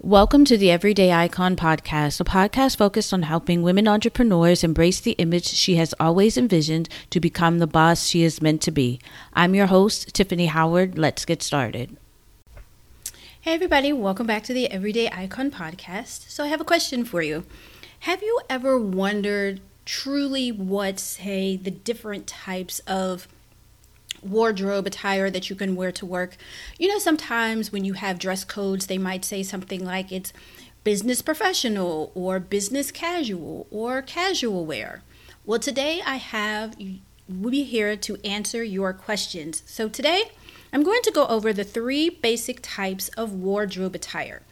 Welcome to the Everyday Icon podcast, a podcast focused on helping women entrepreneurs embrace the image she has always envisioned to become the boss she is meant to be. I'm your host, Tiffany Howard. Let's get started. Hey, everybody, welcome back to the Everyday Icon podcast. So, I have a question for you. Have you ever wondered truly what, say, the different types of wardrobe attire that you can wear to work. You know, sometimes when you have dress codes, they might say something like it's business professional or business casual or casual wear. Well, today I have we'll be here to answer your questions. So today I'm going to go over the three basic types of wardrobe attire.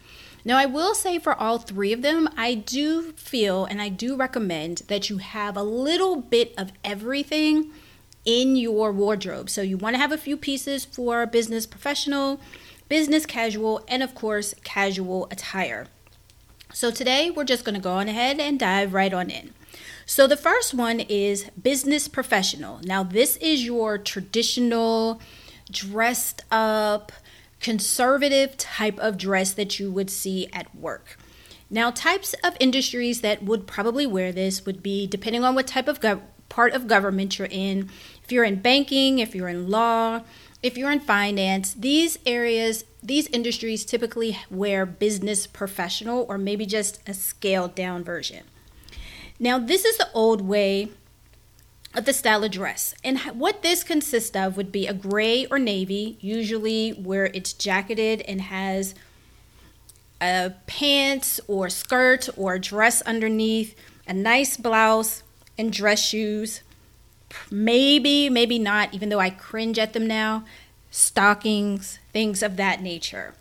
Now, I will say for all three of them, I do feel and I do recommend that you have a little bit of everything in your wardrobe. So you want to have a few pieces for business professional, business casual, and of course, casual attire. So today we're just going to go on ahead and dive right on in. So the first one is business professional. Now, this is your traditional dressed up, conservative type of dress that you would see at work. Now, types of industries that would probably wear this would be depending on what type of gov- part of government you're in, if you're in banking, if you're in law, if you're in finance, these areas, these industries typically wear business professional or maybe just a scaled down version. Now, this is the old way of the style of dress. And what this consists of would be a gray or navy, usually where it's jacketed and has a pants or skirt or dress underneath, a nice blouse, and dress shoes, maybe, maybe not, even though I cringe at them now, stockings, things of that nature.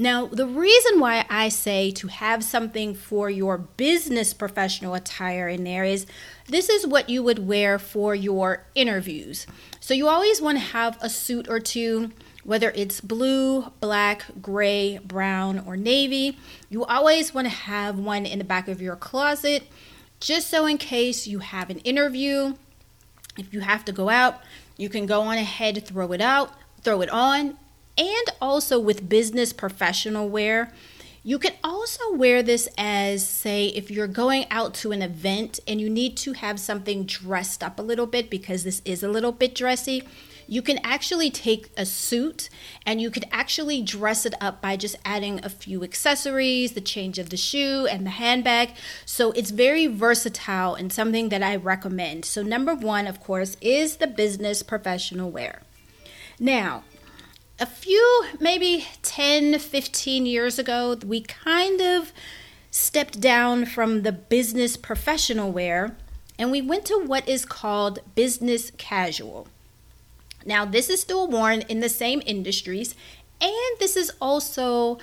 Now, the reason why I say to have something for your business professional attire in there is this is what you would wear for your interviews. So, you always want to have a suit or two, whether it's blue, black, gray, brown, or navy. You always want to have one in the back of your closet just so in case you have an interview if you have to go out, you can go on ahead, throw it out, throw it on. And also with business professional wear, you can also wear this as, say, if you're going out to an event and you need to have something dressed up a little bit because this is a little bit dressy you can actually take a suit and you could actually dress it up by just adding a few accessories, the change of the shoe, and the handbag. So it's very versatile and something that I recommend. So, number one, of course, is the business professional wear. Now, a few, maybe 10, 15 years ago, we kind of stepped down from the business professional wear and we went to what is called business casual. Now, this is still worn in the same industries, and this is also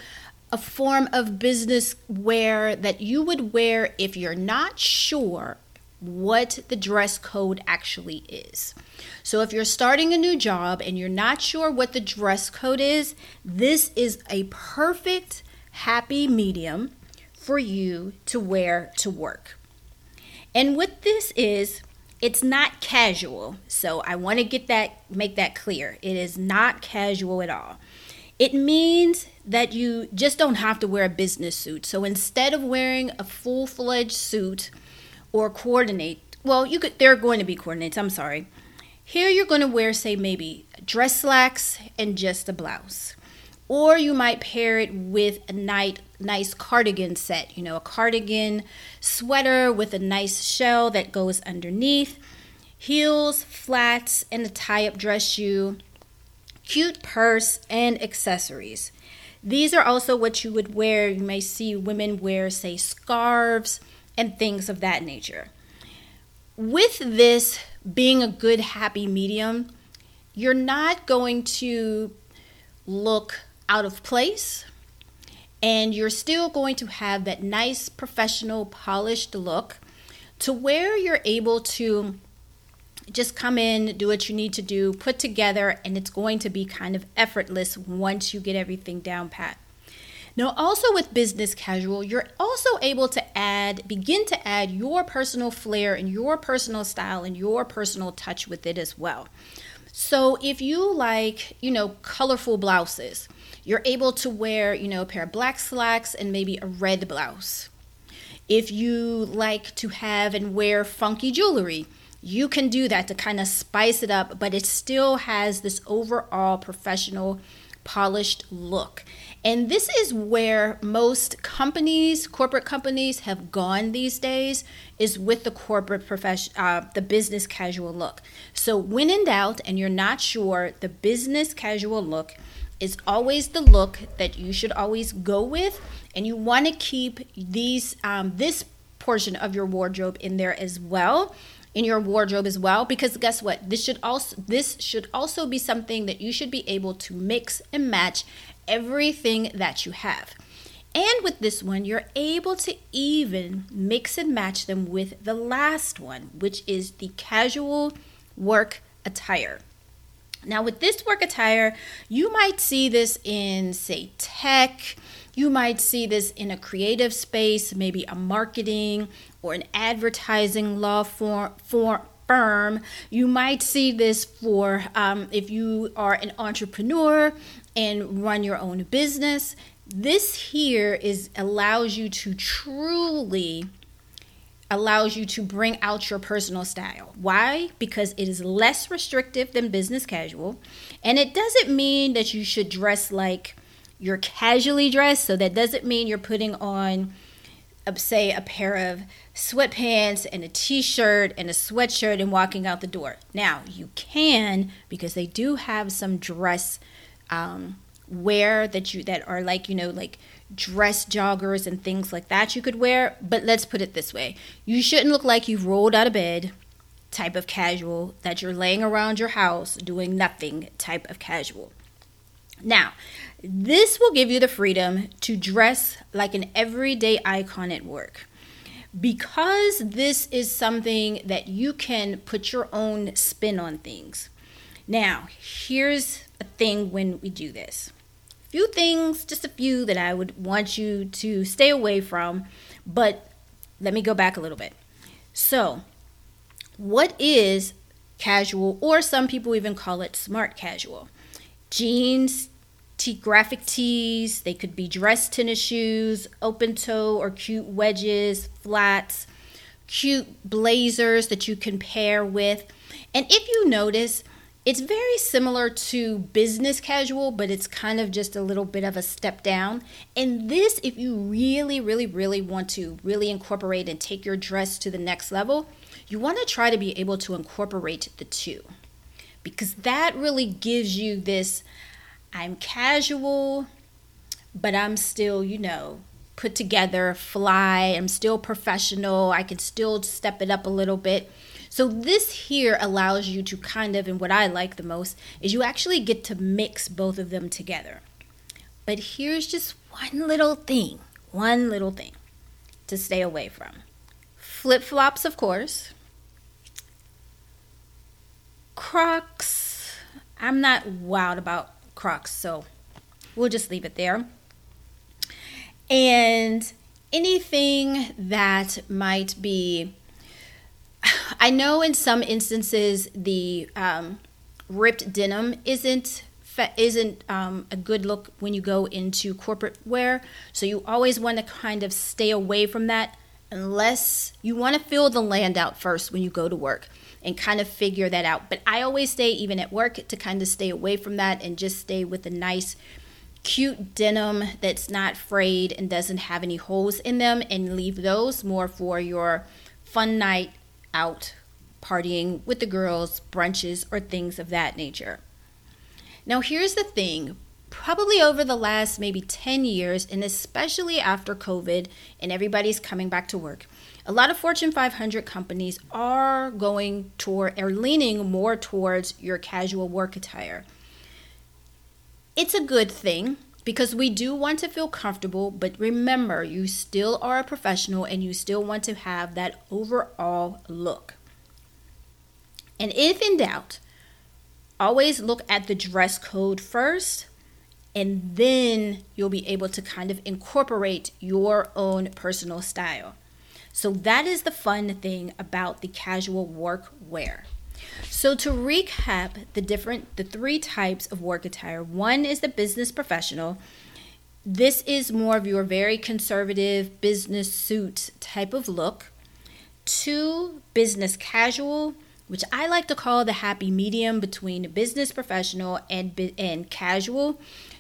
a form of business wear that you would wear if you're not sure what the dress code actually is. So, if you're starting a new job and you're not sure what the dress code is, this is a perfect happy medium for you to wear to work. And what this is, it's not casual. So I want to get that make that clear. It is not casual at all. It means that you just don't have to wear a business suit. So instead of wearing a full-fledged suit or coordinate, well, you could there are going to be coordinates, I'm sorry. Here you're going to wear say maybe dress slacks and just a blouse. Or you might pair it with a night, nice cardigan set, you know, a cardigan sweater with a nice shell that goes underneath, heels, flats, and a tie up dress shoe, cute purse, and accessories. These are also what you would wear. You may see women wear, say, scarves and things of that nature. With this being a good, happy medium, you're not going to look out of place and you're still going to have that nice professional polished look to where you're able to just come in, do what you need to do, put together, and it's going to be kind of effortless once you get everything down pat. Now, also with business casual, you're also able to add, begin to add your personal flair and your personal style and your personal touch with it as well. So, if you like, you know, colorful blouses, you're able to wear, you know, a pair of black slacks and maybe a red blouse. If you like to have and wear funky jewelry, you can do that to kind of spice it up, but it still has this overall professional, polished look. And this is where most companies, corporate companies, have gone these days, is with the corporate profession, uh, the business casual look. So when in doubt, and you're not sure, the business casual look is always the look that you should always go with, and you want to keep these um, this portion of your wardrobe in there as well in your wardrobe as well because guess what? This should also this should also be something that you should be able to mix and match everything that you have. And with this one you're able to even mix and match them with the last one which is the casual work attire now, with this work attire, you might see this in, say, tech. You might see this in a creative space, maybe a marketing or an advertising law for, for, firm. You might see this for um, if you are an entrepreneur and run your own business. This here is allows you to truly allows you to bring out your personal style. Why? Because it is less restrictive than business casual. And it doesn't mean that you should dress like you're casually dressed. So that doesn't mean you're putting on, uh, say, a pair of sweatpants and a t shirt and a sweatshirt and walking out the door. Now, you can because they do have some dress um, wear that you that are like, you know, like dress joggers and things like that you could wear. But let's put it this way you shouldn't look like you've rolled out of bed type of casual, that you're laying around your house doing nothing type of casual. Now, this will give you the freedom to dress like an everyday icon at work. Because this is something that you can put your own spin on things. Now, here's a thing when we do this few things, just a few that I would want you to stay away from. But let me go back a little bit. So, what is casual, or some people even call it smart casual? Jeans, t- graphic tees, they could be dress tennis shoes, open toe or cute wedges, flats, cute blazers that you can pair with. And if you notice, it's very similar to business casual, but it's kind of just a little bit of a step down. And this, if you really, really, really want to really incorporate and take your dress to the next level, you want to try to be able to incorporate the two because that really gives you this I'm casual, but I'm still, you know, put together, fly, I'm still professional, I can still step it up a little bit. So this here allows you to kind of, and what I like the most, is you actually get to mix both of them together. But here's just one little thing, one little thing to stay away from. Flip flops, of course. Crocs. I'm not wild about Crocs, so we'll just leave it there. And anything that might be I know in some instances the um, ripped denim isn't isn't um, a good look when you go into corporate wear. So you always want to kind of stay away from that unless you want to fill the land out first when you go to work and kind of figure that out. But I always stay even at work to kind of stay away from that and just stay with a nice cute denim that's not frayed and doesn't have any holes in them and leave those more for your fun night out partying with the girls, brunches, or things of that nature. Now, here's the thing probably over the last maybe 10 years, and especially after COVID and everybody's coming back to work, a lot of Fortune 500 companies are going toward or leaning more towards your casual work attire. It's a good thing because we do want to feel comfortable, but remember, you still are a professional and you still want to have that overall look. And if in doubt, always look at the dress code first, and then you'll be able to kind of incorporate your own personal style. So, that is the fun thing about the casual work wear. So to recap the different the three types of work attire. One is the business professional. This is more of your very conservative business suit type of look. Two, business casual, which I like to call the happy medium between business professional and and casual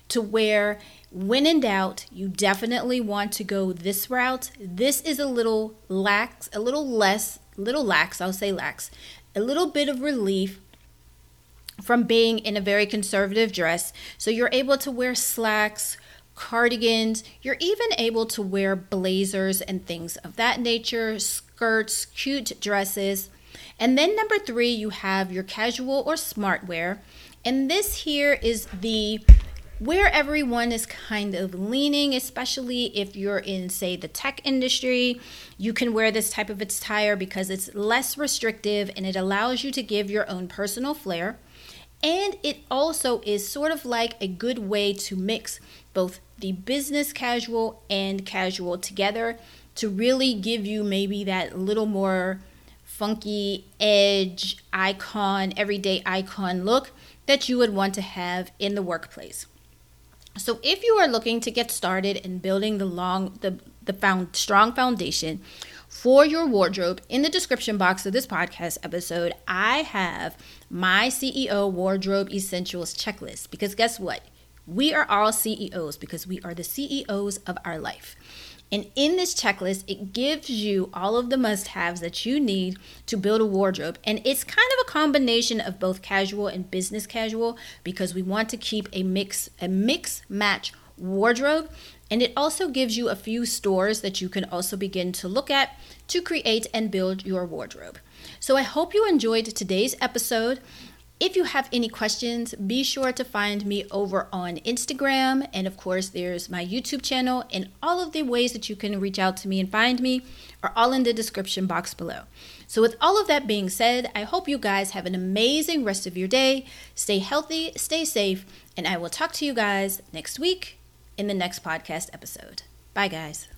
to where when in doubt, you definitely want to go this route. This is a little lax, a little less, little lax, I'll say lax, a little bit of relief from being in a very conservative dress. So you're able to wear slacks, cardigans, you're even able to wear blazers and things of that nature, skirts, cute dresses. And then number three, you have your casual or smart wear. And this here is the where everyone is kind of leaning, especially if you're in, say, the tech industry. You can wear this type of attire because it's less restrictive and it allows you to give your own personal flair. And it also is sort of like a good way to mix both the business casual and casual together to really give you maybe that little more funky edge icon, everyday icon look that you would want to have in the workplace. So if you are looking to get started in building the long the the found strong foundation for your wardrobe in the description box of this podcast episode, I have my CEO wardrobe essentials checklist because guess what? We are all CEOs because we are the CEOs of our life. And in this checklist, it gives you all of the must haves that you need to build a wardrobe. And it's kind of combination of both casual and business casual because we want to keep a mix, a mix match wardrobe. And it also gives you a few stores that you can also begin to look at to create and build your wardrobe. So I hope you enjoyed today's episode. If you have any questions, be sure to find me over on Instagram. And of course, there's my YouTube channel, and all of the ways that you can reach out to me and find me are all in the description box below. So, with all of that being said, I hope you guys have an amazing rest of your day. Stay healthy, stay safe, and I will talk to you guys next week in the next podcast episode. Bye, guys.